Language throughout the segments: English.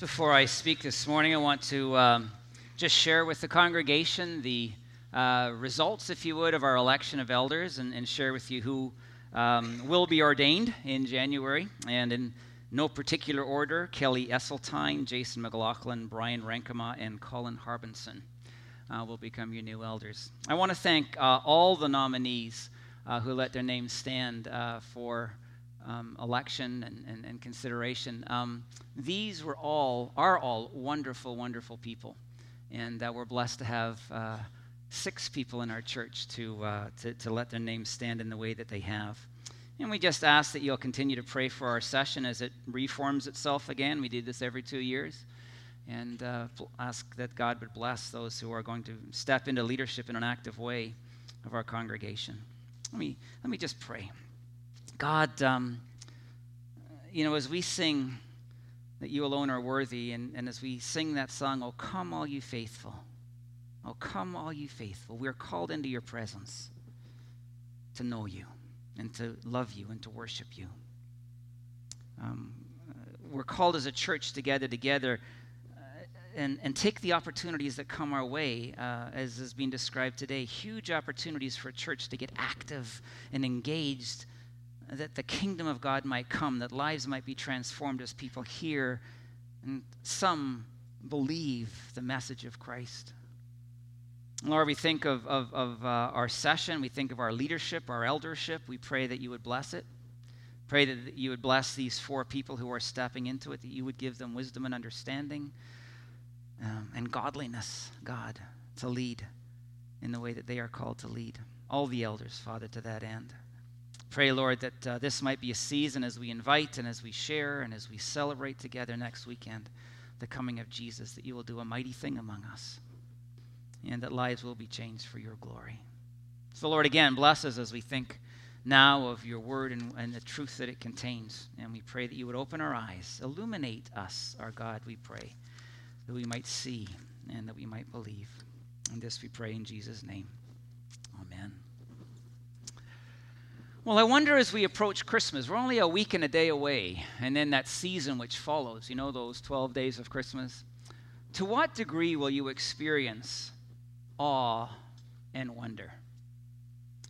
before I speak this morning, I want to um, just share with the congregation the uh, results, if you would, of our election of elders and, and share with you who um, will be ordained in January. And in no particular order Kelly Esseltine, Jason McLaughlin, Brian Rankema, and Colin Harbinson uh, will become your new elders. I want to thank uh, all the nominees uh, who let their names stand uh, for um, election and, and, and consideration. Um, these were all, are all wonderful, wonderful people. And uh, we're blessed to have uh, six people in our church to, uh, to, to let their names stand in the way that they have. And we just ask that you'll continue to pray for our session as it reforms itself again. We do this every two years. And uh, ask that God would bless those who are going to step into leadership in an active way of our congregation. Let me, let me just pray. God, um, you know, as we sing that you alone are worthy, and, and as we sing that song, Oh, come, all you faithful. Oh, come, all you faithful. We're called into your presence to know you and to love you and to worship you. Um, we're called as a church to gather together uh, and, and take the opportunities that come our way, uh, as is being described today. Huge opportunities for a church to get active and engaged that the kingdom of God might come, that lives might be transformed as people hear and some believe the message of Christ. Lord, we think of, of, of uh, our session, we think of our leadership, our eldership. We pray that you would bless it. Pray that you would bless these four people who are stepping into it, that you would give them wisdom and understanding um, and godliness, God, to lead in the way that they are called to lead. All the elders, Father, to that end. Pray, Lord, that uh, this might be a season as we invite and as we share and as we celebrate together next weekend the coming of Jesus, that you will do a mighty thing among us and that lives will be changed for your glory. So, Lord, again, bless us as we think now of your word and, and the truth that it contains. And we pray that you would open our eyes, illuminate us, our God, we pray, that we might see and that we might believe. And this we pray in Jesus' name. Amen. Well, I wonder as we approach Christmas, we're only a week and a day away, and then that season which follows, you know, those 12 days of Christmas. To what degree will you experience awe and wonder?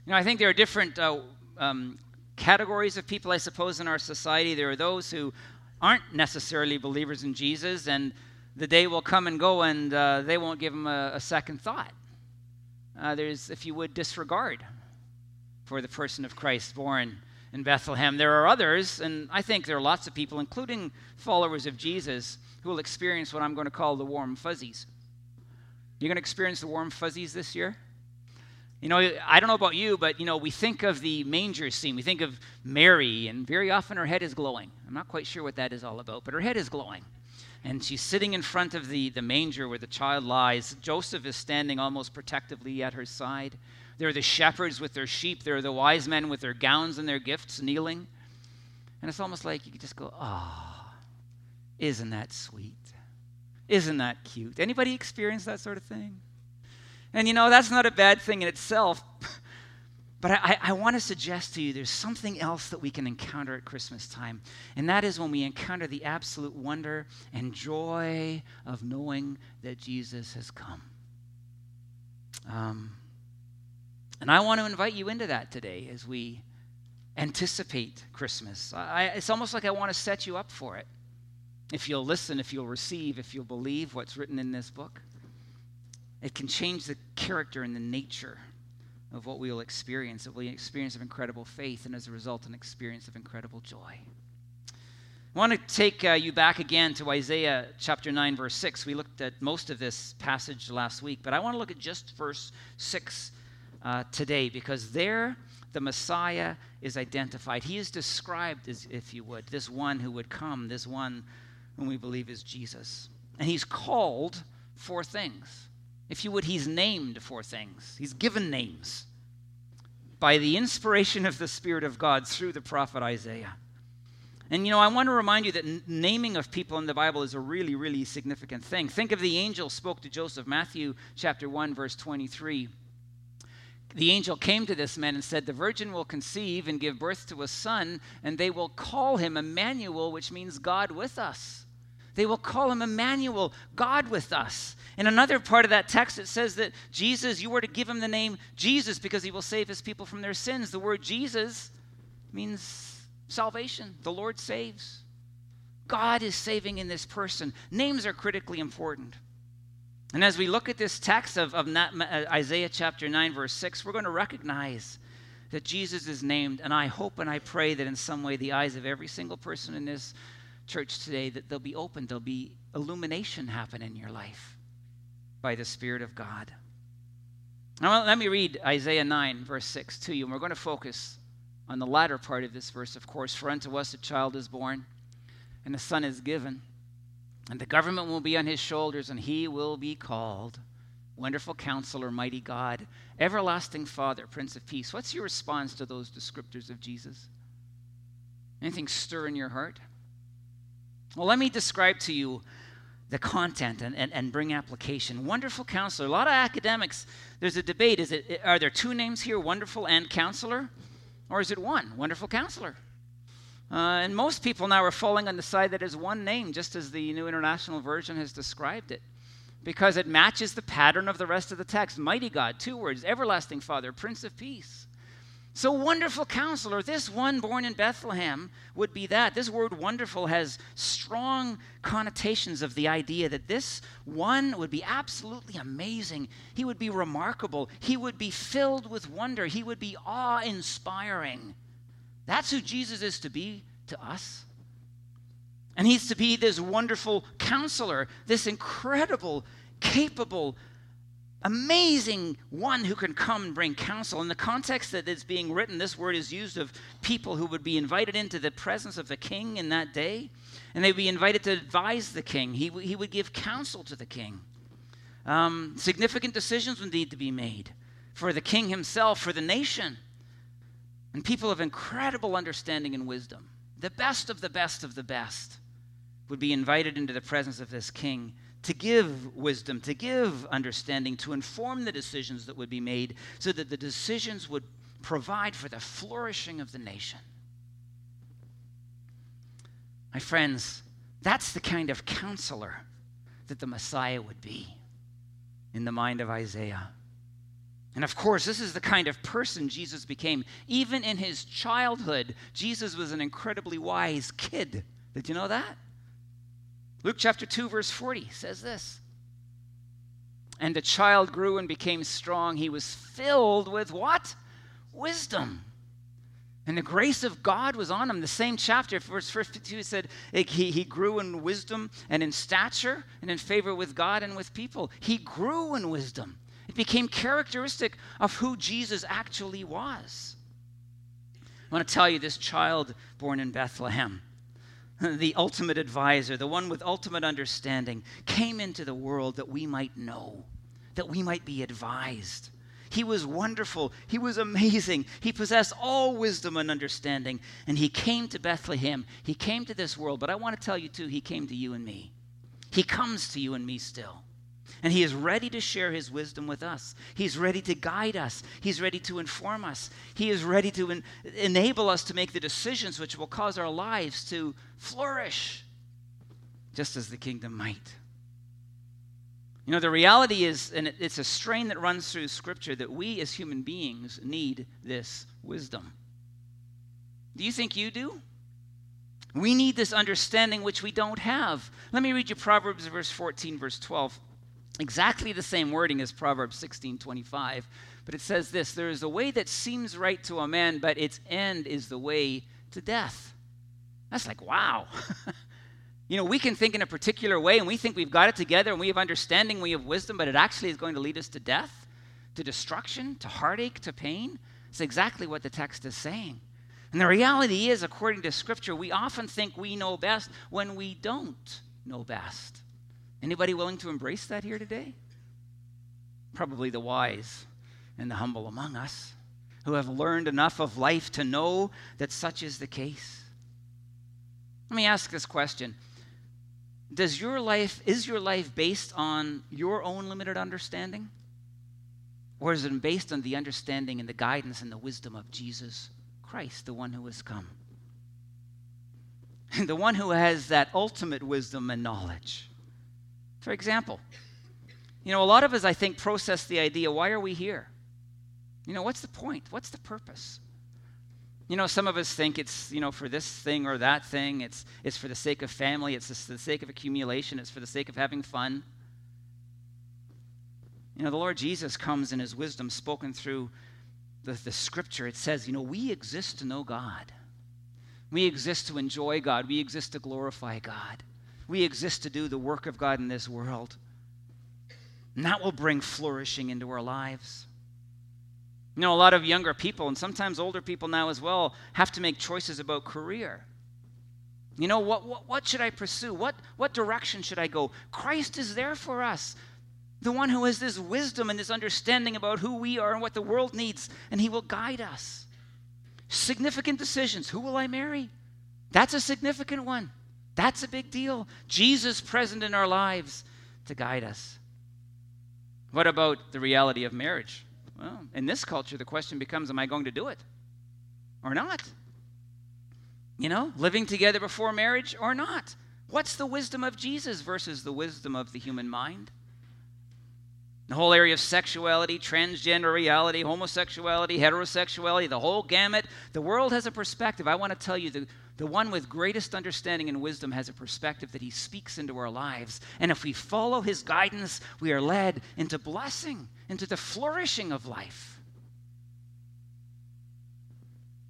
You know, I think there are different uh, um, categories of people, I suppose, in our society. There are those who aren't necessarily believers in Jesus, and the day will come and go, and uh, they won't give him a, a second thought. Uh, there's, if you would, disregard for the person of Christ born in Bethlehem. There are others, and I think there are lots of people, including followers of Jesus, who will experience what I'm going to call the warm fuzzies. You're going to experience the warm fuzzies this year? You know, I don't know about you, but you know, we think of the manger scene. We think of Mary, and very often her head is glowing. I'm not quite sure what that is all about, but her head is glowing. And she's sitting in front of the, the manger where the child lies. Joseph is standing almost protectively at her side. There are the shepherds with their sheep. There are the wise men with their gowns and their gifts kneeling. And it's almost like you just go, oh, isn't that sweet? Isn't that cute? Anybody experience that sort of thing? And you know, that's not a bad thing in itself. But I, I want to suggest to you there's something else that we can encounter at Christmas time. And that is when we encounter the absolute wonder and joy of knowing that Jesus has come. Um, and I want to invite you into that today as we anticipate Christmas. I, it's almost like I want to set you up for it. If you'll listen, if you'll receive, if you'll believe what's written in this book, it can change the character and the nature of what we will experience. It will be an experience of incredible faith, and as a result, an experience of incredible joy. I want to take uh, you back again to Isaiah chapter 9, verse 6. We looked at most of this passage last week, but I want to look at just verse 6 uh, today because there the Messiah is identified. He is described as, if you would, this one who would come, this one whom we believe is Jesus. And he's called for things. If you would, he's named for things, he's given names by the inspiration of the Spirit of God through the prophet Isaiah. And you know, I want to remind you that n- naming of people in the Bible is a really, really significant thing. Think of the angel spoke to Joseph, Matthew chapter 1, verse 23 the angel came to this man and said, The virgin will conceive and give birth to a son, and they will call him Emmanuel, which means God with us. They will call him Emmanuel, God with us. In another part of that text, it says that Jesus, you were to give him the name Jesus because he will save his people from their sins. The word Jesus means salvation. The Lord saves. God is saving in this person. Names are critically important. And as we look at this text of, of uh, Isaiah chapter 9, verse 6, we're going to recognize that Jesus is named. And I hope and I pray that in some way the eyes of every single person in this church today that they'll be open, there'll be illumination happen in your life by the Spirit of God. Now, let me read Isaiah 9, verse 6 to you, and we're going to focus on the latter part of this verse, of course. For unto us a child is born, and a son is given, and the government will be on his shoulders, and he will be called Wonderful Counselor, Mighty God, Everlasting Father, Prince of Peace. What's your response to those descriptors of Jesus? Anything stir in your heart? Well, let me describe to you the content and, and, and bring application. Wonderful counselor. A lot of academics, there's a debate. Is it, are there two names here, wonderful and counselor? Or is it one, wonderful counselor? Uh, and most people now are falling on the side that is one name, just as the New International Version has described it, because it matches the pattern of the rest of the text. Mighty God, two words, everlasting Father, Prince of Peace. So, wonderful counselor, this one born in Bethlehem would be that. This word wonderful has strong connotations of the idea that this one would be absolutely amazing. He would be remarkable. He would be filled with wonder. He would be awe inspiring. That's who Jesus is to be to us. And he's to be this wonderful counselor, this incredible, capable, amazing one who can come and bring counsel. In the context that it's being written, this word is used of people who would be invited into the presence of the king in that day, and they'd be invited to advise the king. He, he would give counsel to the king. Um, significant decisions would need to be made for the king himself, for the nation. And people of incredible understanding and wisdom, the best of the best of the best, would be invited into the presence of this king to give wisdom, to give understanding, to inform the decisions that would be made so that the decisions would provide for the flourishing of the nation. My friends, that's the kind of counselor that the Messiah would be in the mind of Isaiah. And of course, this is the kind of person Jesus became. Even in his childhood, Jesus was an incredibly wise kid. Did you know that? Luke chapter 2, verse 40 says this And the child grew and became strong. He was filled with what? Wisdom. And the grace of God was on him. The same chapter, verse 52, said he, he grew in wisdom and in stature and in favor with God and with people. He grew in wisdom. It became characteristic of who Jesus actually was. I want to tell you this child born in Bethlehem the ultimate advisor, the one with ultimate understanding, came into the world that we might know, that we might be advised. He was wonderful. He was amazing. He possessed all wisdom and understanding. And he came to Bethlehem. He came to this world. But I want to tell you, too, he came to you and me. He comes to you and me still. And He is ready to share His wisdom with us. He's ready to guide us. He's ready to inform us. He is ready to en- enable us to make the decisions which will cause our lives to flourish, just as the kingdom might. You know, the reality is, and it's a strain that runs through Scripture, that we as human beings need this wisdom. Do you think you do? We need this understanding which we don't have. Let me read you Proverbs verse 14, verse 12 exactly the same wording as Proverbs 16:25, but it says this, there is a way that seems right to a man, but its end is the way to death. That's like, wow. you know, we can think in a particular way and we think we've got it together and we have understanding, we have wisdom, but it actually is going to lead us to death, to destruction, to heartache, to pain. It's exactly what the text is saying. And the reality is, according to Scripture, we often think we know best when we don't know best. Anybody willing to embrace that here today? Probably the wise and the humble among us who have learned enough of life to know that such is the case. Let me ask this question. Does your life is your life based on your own limited understanding? Or is it based on the understanding and the guidance and the wisdom of Jesus Christ, the one who has come? And the one who has that ultimate wisdom and knowledge. For example, you know, a lot of us, I think, process the idea why are we here? You know, what's the point? What's the purpose? You know, some of us think it's, you know, for this thing or that thing. It's, it's for the sake of family. It's for the sake of accumulation. It's for the sake of having fun. You know, the Lord Jesus comes in his wisdom spoken through the, the scripture. It says, you know, we exist to know God. We exist to enjoy God. We exist to glorify God. We exist to do the work of God in this world. And that will bring flourishing into our lives. You know, a lot of younger people, and sometimes older people now as well, have to make choices about career. You know, what, what, what should I pursue? What, what direction should I go? Christ is there for us, the one who has this wisdom and this understanding about who we are and what the world needs, and he will guide us. Significant decisions. Who will I marry? That's a significant one. That's a big deal. Jesus present in our lives to guide us. What about the reality of marriage? Well, in this culture, the question becomes Am I going to do it or not? You know, living together before marriage or not? What's the wisdom of Jesus versus the wisdom of the human mind? The whole area of sexuality, transgender reality, homosexuality, heterosexuality, the whole gamut. The world has a perspective. I want to tell you the, the one with greatest understanding and wisdom has a perspective that he speaks into our lives. And if we follow his guidance, we are led into blessing, into the flourishing of life.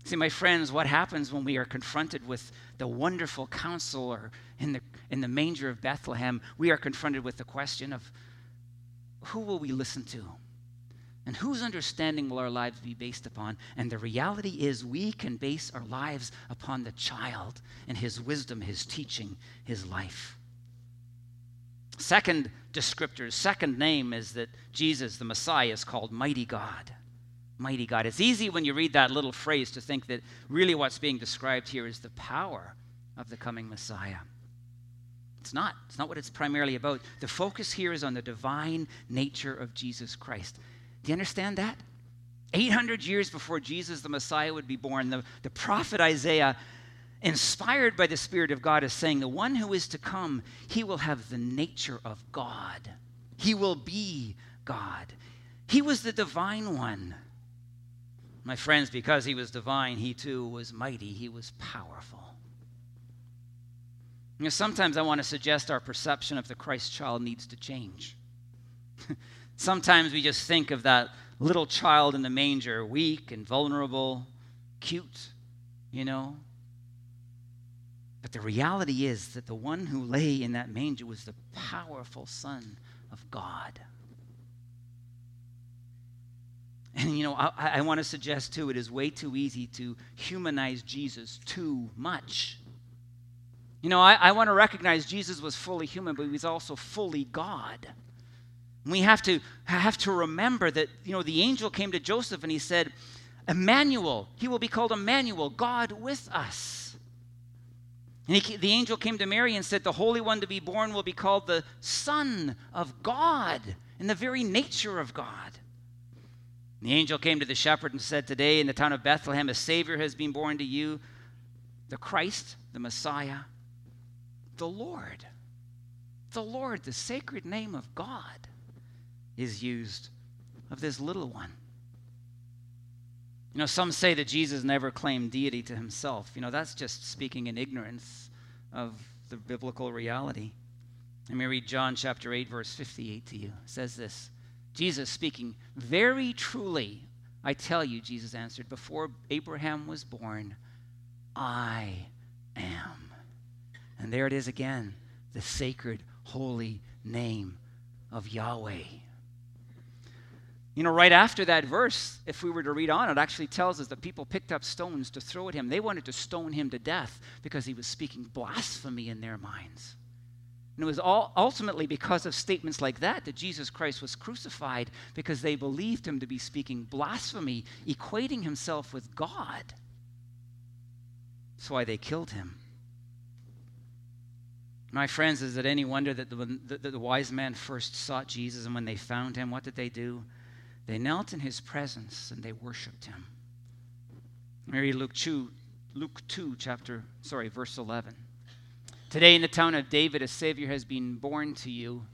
See, my friends, what happens when we are confronted with the wonderful counselor in the, in the manger of Bethlehem? We are confronted with the question of who will we listen to? And whose understanding will our lives be based upon? And the reality is, we can base our lives upon the child and his wisdom, his teaching, his life. Second descriptor, second name is that Jesus, the Messiah, is called Mighty God. Mighty God. It's easy when you read that little phrase to think that really what's being described here is the power of the coming Messiah. It's not. It's not what it's primarily about. The focus here is on the divine nature of Jesus Christ. Do you understand that? 800 years before Jesus, the Messiah, would be born, the, the prophet Isaiah, inspired by the Spirit of God, is saying, The one who is to come, he will have the nature of God. He will be God. He was the divine one. My friends, because he was divine, he too was mighty, he was powerful. You know, sometimes I want to suggest our perception of the Christ child needs to change. Sometimes we just think of that little child in the manger, weak and vulnerable, cute, you know. But the reality is that the one who lay in that manger was the powerful Son of God. And, you know, I, I want to suggest, too, it is way too easy to humanize Jesus too much. You know, I, I want to recognize Jesus was fully human, but he was also fully God. We have to, have to remember that, you know, the angel came to Joseph and he said, Emmanuel, he will be called Emmanuel, God with us. And he, the angel came to Mary and said, The Holy One to be born will be called the Son of God, in the very nature of God. And the angel came to the shepherd and said, Today in the town of Bethlehem, a Savior has been born to you, the Christ, the Messiah, the Lord. The Lord, the sacred name of God is used of this little one. You know, some say that Jesus never claimed deity to himself. You know, that's just speaking in ignorance of the biblical reality. Let me read John chapter 8, verse 58 to you. It says this Jesus speaking, Very truly, I tell you, Jesus answered, before Abraham was born, I am. And there it is again, the sacred, holy name of Yahweh. You know, right after that verse, if we were to read on, it actually tells us that people picked up stones to throw at him. They wanted to stone him to death because he was speaking blasphemy in their minds. And it was all ultimately because of statements like that that Jesus Christ was crucified because they believed him to be speaking blasphemy, equating himself with God. That's why they killed him. My friends, is it any wonder that the, the, the wise men first sought Jesus and when they found him, what did they do? They knelt in his presence and they worshiped him. Mary Luke 2, Luke 2, chapter, sorry, verse 11. Today, in the town of David, a Savior has been born to you.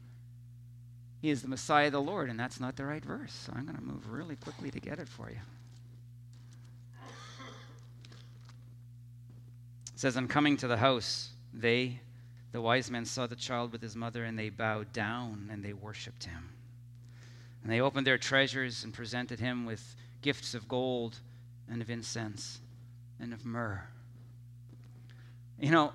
He is the Messiah, the Lord, and that's not the right verse. So I'm going to move really quickly to get it for you. It says, On coming to the house, they, the wise men, saw the child with his mother, and they bowed down and they worshiped him. And they opened their treasures and presented him with gifts of gold and of incense and of myrrh. You know,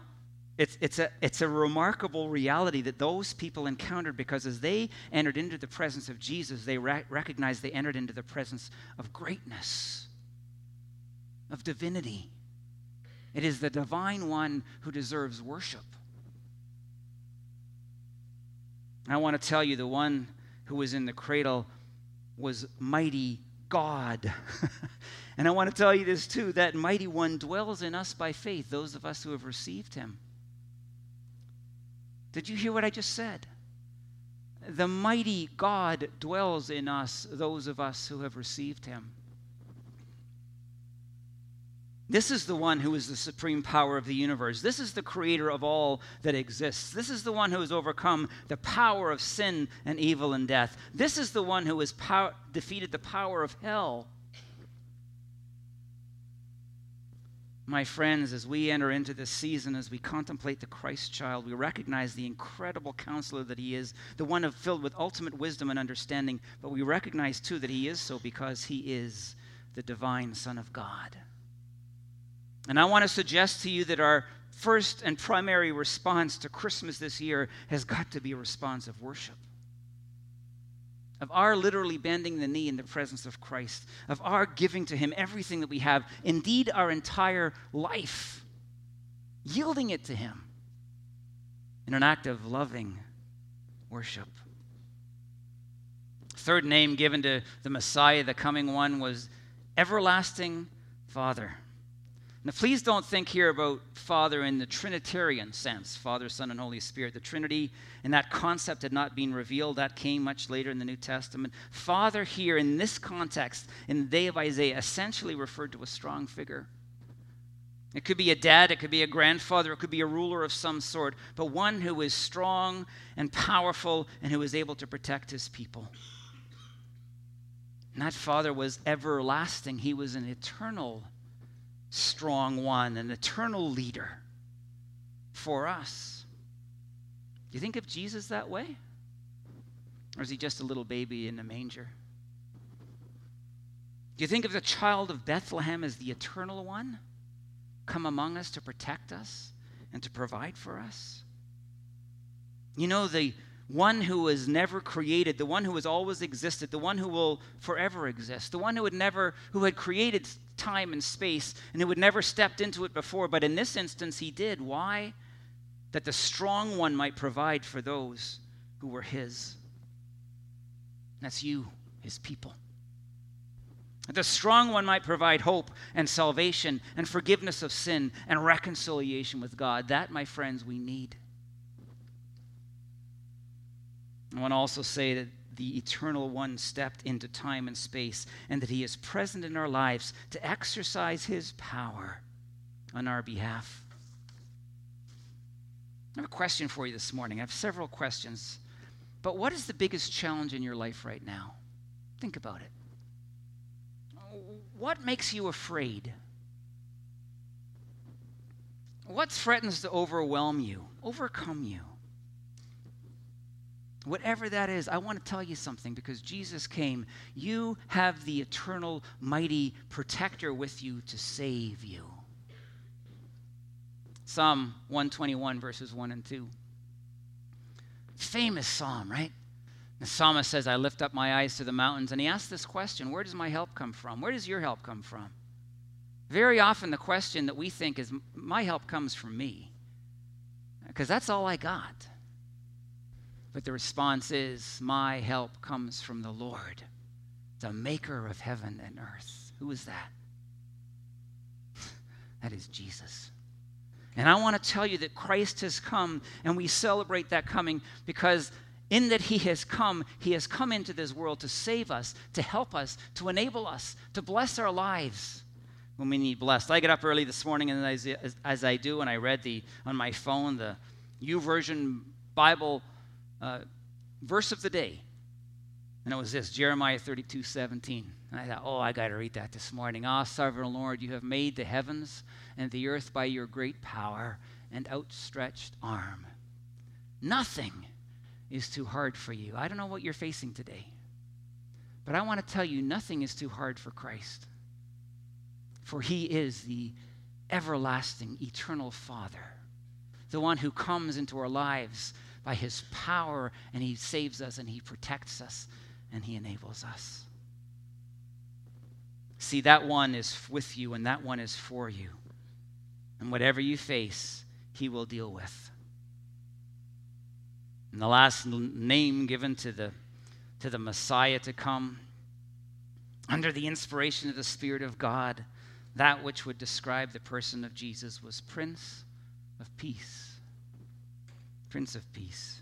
it's, it's, a, it's a remarkable reality that those people encountered because as they entered into the presence of Jesus, they re- recognized they entered into the presence of greatness, of divinity. It is the divine one who deserves worship. I want to tell you the one who was in the cradle was mighty God. and I want to tell you this too that mighty one dwells in us by faith, those of us who have received him. Did you hear what I just said? The mighty God dwells in us, those of us who have received him. This is the one who is the supreme power of the universe. This is the creator of all that exists. This is the one who has overcome the power of sin and evil and death. This is the one who has pow- defeated the power of hell. My friends, as we enter into this season, as we contemplate the Christ child, we recognize the incredible counselor that he is, the one filled with ultimate wisdom and understanding, but we recognize too that he is so because he is the divine Son of God. And I want to suggest to you that our first and primary response to Christmas this year has got to be a response of worship. Of our literally bending the knee in the presence of Christ, of our giving to Him everything that we have, indeed our entire life, yielding it to Him in an act of loving worship. Third name given to the Messiah, the coming one, was Everlasting Father. Now, please don't think here about Father in the Trinitarian sense Father, Son, and Holy Spirit. The Trinity and that concept had not been revealed. That came much later in the New Testament. Father, here in this context, in the day of Isaiah, essentially referred to a strong figure. It could be a dad, it could be a grandfather, it could be a ruler of some sort, but one who is strong and powerful and who is able to protect his people. And that father was everlasting, he was an eternal strong one, an eternal leader for us. Do you think of Jesus that way? Or is he just a little baby in a manger? Do you think of the child of Bethlehem as the eternal one, come among us to protect us and to provide for us? You know, the one who was never created, the one who has always existed, the one who will forever exist, the one who had never, who had created time and space and who had never stepped into it before, but in this instance he did. Why? That the strong one might provide for those who were his. That's you, his people. That the strong one might provide hope and salvation and forgiveness of sin and reconciliation with God. That, my friends, we need. I want to also say that the eternal one stepped into time and space and that he is present in our lives to exercise his power on our behalf. I have a question for you this morning. I have several questions. But what is the biggest challenge in your life right now? Think about it. What makes you afraid? What threatens to overwhelm you, overcome you? Whatever that is, I want to tell you something because Jesus came. You have the eternal, mighty protector with you to save you. Psalm 121, verses 1 and 2. Famous psalm, right? The psalmist says, I lift up my eyes to the mountains. And he asks this question Where does my help come from? Where does your help come from? Very often, the question that we think is, My help comes from me. Because that's all I got. But the response is, My help comes from the Lord, the maker of heaven and earth. Who is that? that is Jesus. And I want to tell you that Christ has come, and we celebrate that coming because in that he has come, he has come into this world to save us, to help us, to enable us, to bless our lives when we need blessed. I get up early this morning, and as, as I do, and I read the on my phone the YouVersion Bible uh, verse of the day, and it was this Jeremiah 32 17. And I thought, oh, I got to read that this morning. Ah, sovereign Lord, you have made the heavens and the earth by your great power and outstretched arm. Nothing is too hard for you. I don't know what you're facing today, but I want to tell you nothing is too hard for Christ. For he is the everlasting, eternal Father, the one who comes into our lives by his power and he saves us and he protects us and he enables us. See, that one is with you and that one is for you. And whatever you face, he will deal with. And the last name given to the, to the Messiah to come, under the inspiration of the Spirit of God, that which would describe the person of Jesus was Prince of Peace. Prince of Peace.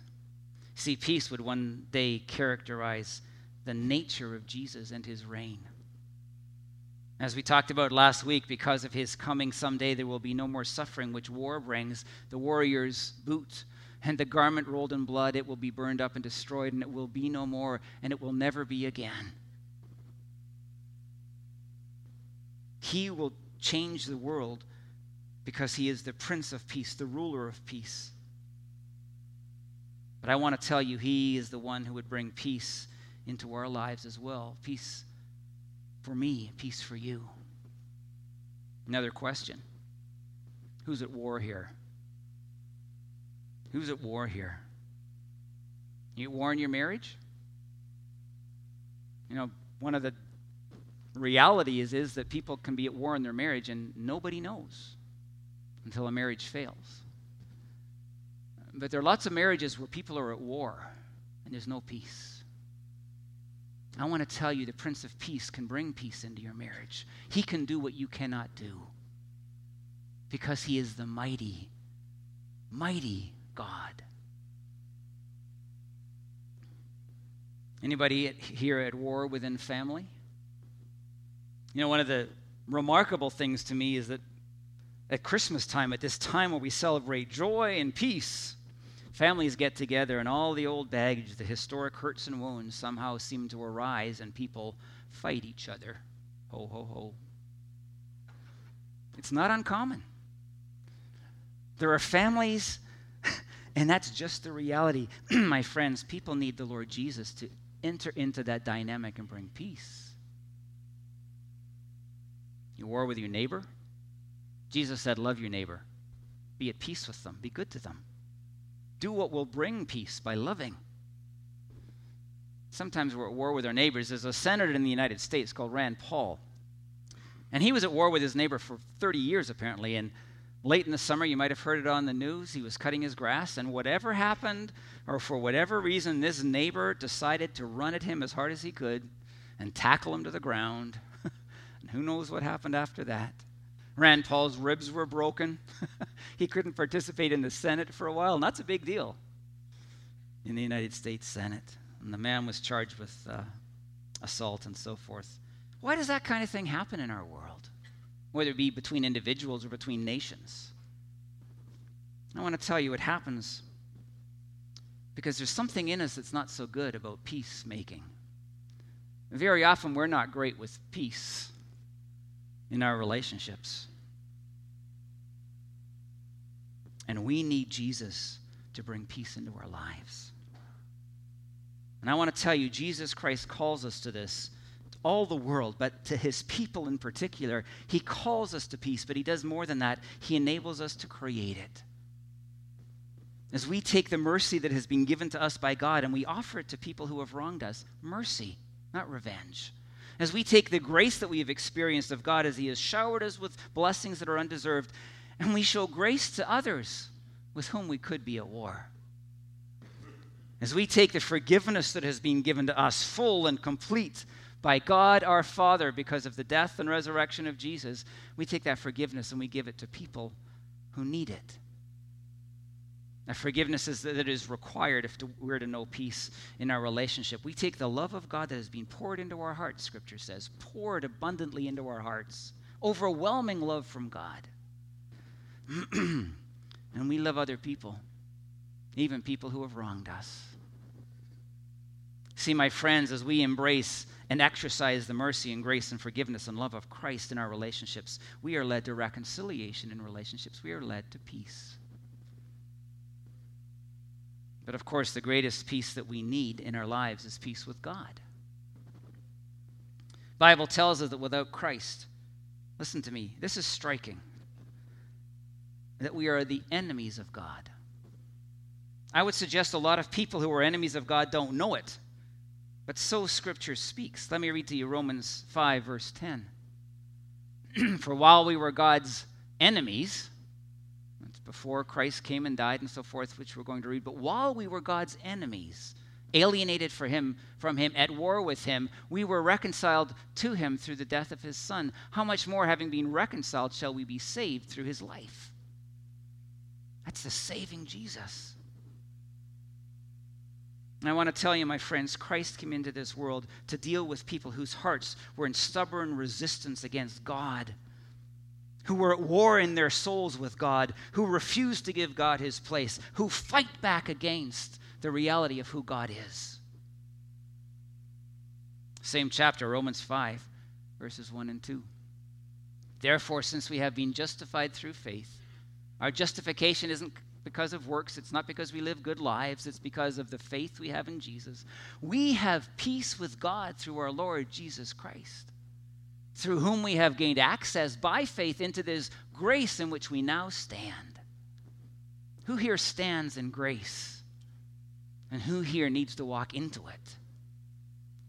See, peace would one day characterize the nature of Jesus and his reign. As we talked about last week, because of his coming someday, there will be no more suffering, which war brings. The warrior's boot and the garment rolled in blood, it will be burned up and destroyed, and it will be no more, and it will never be again. He will change the world because he is the Prince of Peace, the ruler of peace. But I want to tell you, he is the one who would bring peace into our lives as well. Peace for me, peace for you. Another question Who's at war here? Who's at war here? You at war in your marriage? You know, one of the reality is, is that people can be at war in their marriage and nobody knows until a marriage fails. But there are lots of marriages where people are at war and there's no peace. I want to tell you the Prince of Peace can bring peace into your marriage. He can do what you cannot do because he is the mighty, mighty God. Anybody here at war within family? You know, one of the remarkable things to me is that at Christmas time, at this time where we celebrate joy and peace, Families get together, and all the old baggage, the historic hurts and wounds, somehow seem to arise, and people fight each other. Ho, ho, ho. It's not uncommon. There are families, and that's just the reality. My friends, people need the Lord Jesus to enter into that dynamic and bring peace. You war with your neighbor? Jesus said, Love your neighbor. Be at peace with them. Be good to them do what will bring peace by loving. Sometimes we're at war with our neighbors. There's a senator in the United States called Rand Paul. And he was at war with his neighbor for 30 years, apparently. And late in the summer, you might have heard it on the news, he was cutting his grass. And whatever happened, or for whatever reason, this neighbor decided to run at him as hard as he could and tackle him to the ground. and who knows what happened after that? Rand Paul's ribs were broken. he couldn't participate in the Senate for a while, and that's a big deal in the United States Senate. And the man was charged with uh, assault and so forth. Why does that kind of thing happen in our world? Whether it be between individuals or between nations. I want to tell you it happens because there's something in us that's not so good about peacemaking. Very often we're not great with peace in our relationships. And we need Jesus to bring peace into our lives. And I want to tell you, Jesus Christ calls us to this, all the world, but to his people in particular. He calls us to peace, but he does more than that. He enables us to create it. As we take the mercy that has been given to us by God and we offer it to people who have wronged us, mercy, not revenge. As we take the grace that we have experienced of God as He has showered us with blessings that are undeserved, and we show grace to others with whom we could be at war. As we take the forgiveness that has been given to us, full and complete by God our Father because of the death and resurrection of Jesus, we take that forgiveness and we give it to people who need it. That forgiveness is that is required if we're to know peace in our relationship. We take the love of God that has been poured into our hearts, Scripture says, poured abundantly into our hearts. overwhelming love from God. and we love other people, even people who have wronged us. See, my friends, as we embrace and exercise the mercy and grace and forgiveness and love of Christ in our relationships, we are led to reconciliation in relationships. We are led to peace. But of course, the greatest peace that we need in our lives is peace with God. Bible tells us that without Christ, listen to me, this is striking, that we are the enemies of God. I would suggest a lot of people who are enemies of God don't know it, but so Scripture speaks. Let me read to you Romans 5, verse 10. For while we were God's enemies, that's before Christ came and died and so forth, which we're going to read. But while we were God's enemies, alienated for him, from him, at war with him, we were reconciled to him through the death of his Son. How much more, having been reconciled, shall we be saved through his life? That's the saving Jesus. And I want to tell you, my friends, Christ came into this world to deal with people whose hearts were in stubborn resistance against God who were at war in their souls with God, who refused to give God his place, who fight back against the reality of who God is. Same chapter, Romans 5, verses 1 and 2. Therefore, since we have been justified through faith, our justification isn't because of works, it's not because we live good lives, it's because of the faith we have in Jesus. We have peace with God through our Lord Jesus Christ through whom we have gained access by faith into this grace in which we now stand. Who here stands in grace? And who here needs to walk into it?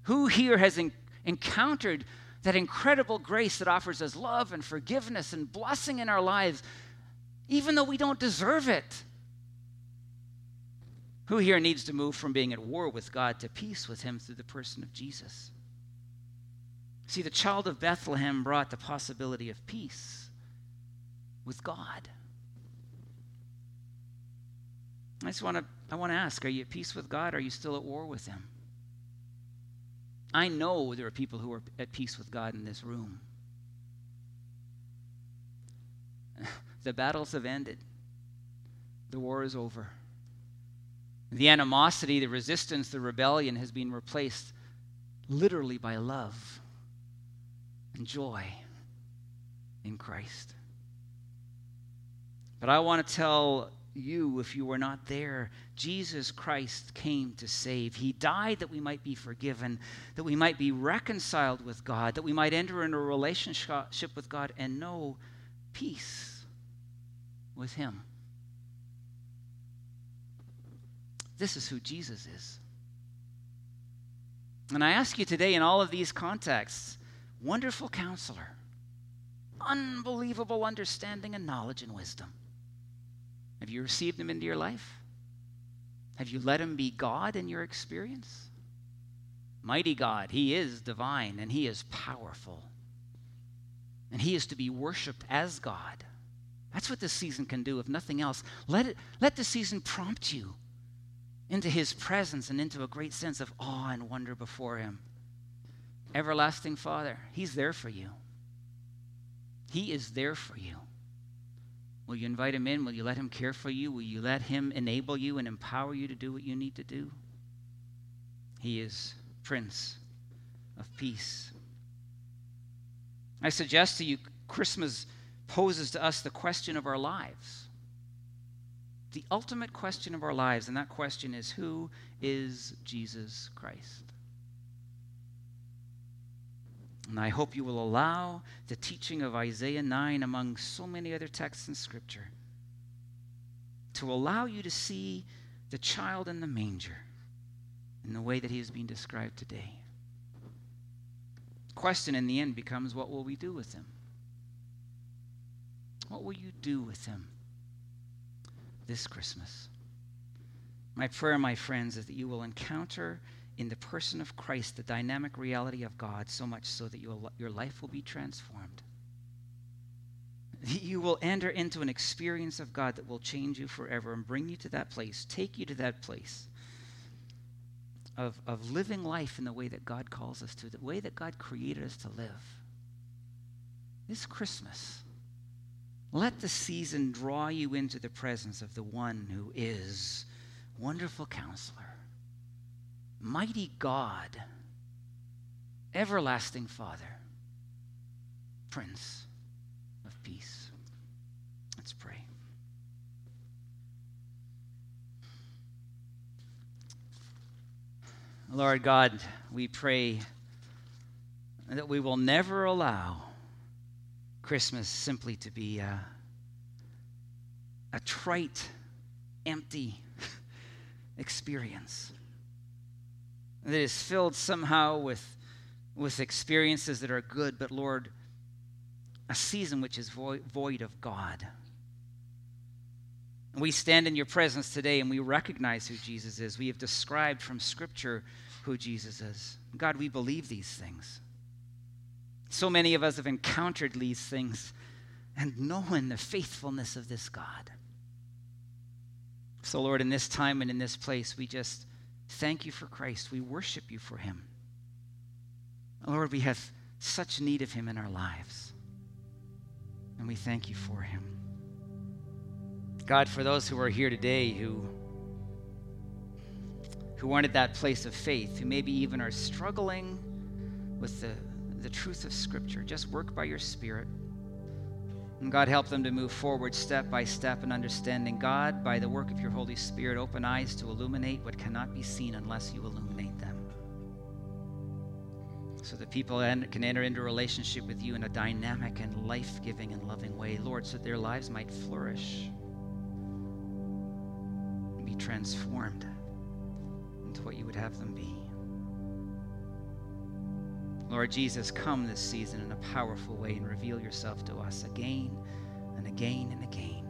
Who here has en- encountered that incredible grace that offers us love and forgiveness and blessing in our lives, even though we don't deserve it? Who here needs to move from being at war with God to peace with Him through the person of Jesus? See, the child of Bethlehem brought the possibility of peace with God. I just want to I want to ask, are you at peace with God? Are you still at war with him? I know there are people who are at peace with God in this room. The battles have ended. The war is over. The animosity, the resistance, the rebellion has been replaced literally by love and joy in Christ. But I want to tell you, if you were not there, Jesus Christ came to save. He died that we might be forgiven, that we might be reconciled with God, that we might enter into a relationship with God and know peace with Him. This is who Jesus is. And I ask you today, in all of these contexts, Wonderful counselor, unbelievable understanding and knowledge and wisdom. Have you received him into your life? Have you let him be God in your experience? Mighty God, he is divine and he is powerful. And he is to be worshiped as God. That's what this season can do, if nothing else. Let, it, let the season prompt you into his presence and into a great sense of awe and wonder before him. Everlasting Father, He's there for you. He is there for you. Will you invite Him in? Will you let Him care for you? Will you let Him enable you and empower you to do what you need to do? He is Prince of Peace. I suggest to you, Christmas poses to us the question of our lives. The ultimate question of our lives, and that question is who is Jesus Christ? And I hope you will allow the teaching of Isaiah 9, among so many other texts in Scripture, to allow you to see the child in the manger in the way that he is being described today. The question in the end becomes what will we do with him? What will you do with them this Christmas? My prayer, my friends, is that you will encounter in the person of Christ the dynamic reality of God so much so that your, your life will be transformed. You will enter into an experience of God that will change you forever and bring you to that place, take you to that place of, of living life in the way that God calls us to, the way that God created us to live. this Christmas, let the season draw you into the presence of the one who is wonderful counselor, mighty God, everlasting Father, Prince of Peace. Let's pray. Lord God, we pray that we will never allow Christmas simply to be a, a trite, empty experience that is filled somehow with, with experiences that are good, but Lord, a season which is void, void of God. We stand in your presence today and we recognize who Jesus is. We have described from Scripture who Jesus is. God, we believe these things. So many of us have encountered these things and known the faithfulness of this God. So, Lord, in this time and in this place, we just thank you for Christ. We worship you for him. Lord, we have such need of him in our lives. And we thank you for him. God, for those who are here today who, who aren't at that place of faith, who maybe even are struggling with the, the truth of Scripture, just work by your Spirit. And God, help them to move forward step by step in understanding. God, by the work of your Holy Spirit, open eyes to illuminate what cannot be seen unless you illuminate them. So that people can enter into a relationship with you in a dynamic and life giving and loving way, Lord, so that their lives might flourish and be transformed into what you would have them be. Lord Jesus, come this season in a powerful way and reveal yourself to us again and again and again,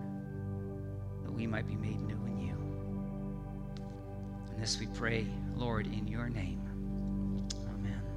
that we might be made new in you. And this we pray, Lord, in your name.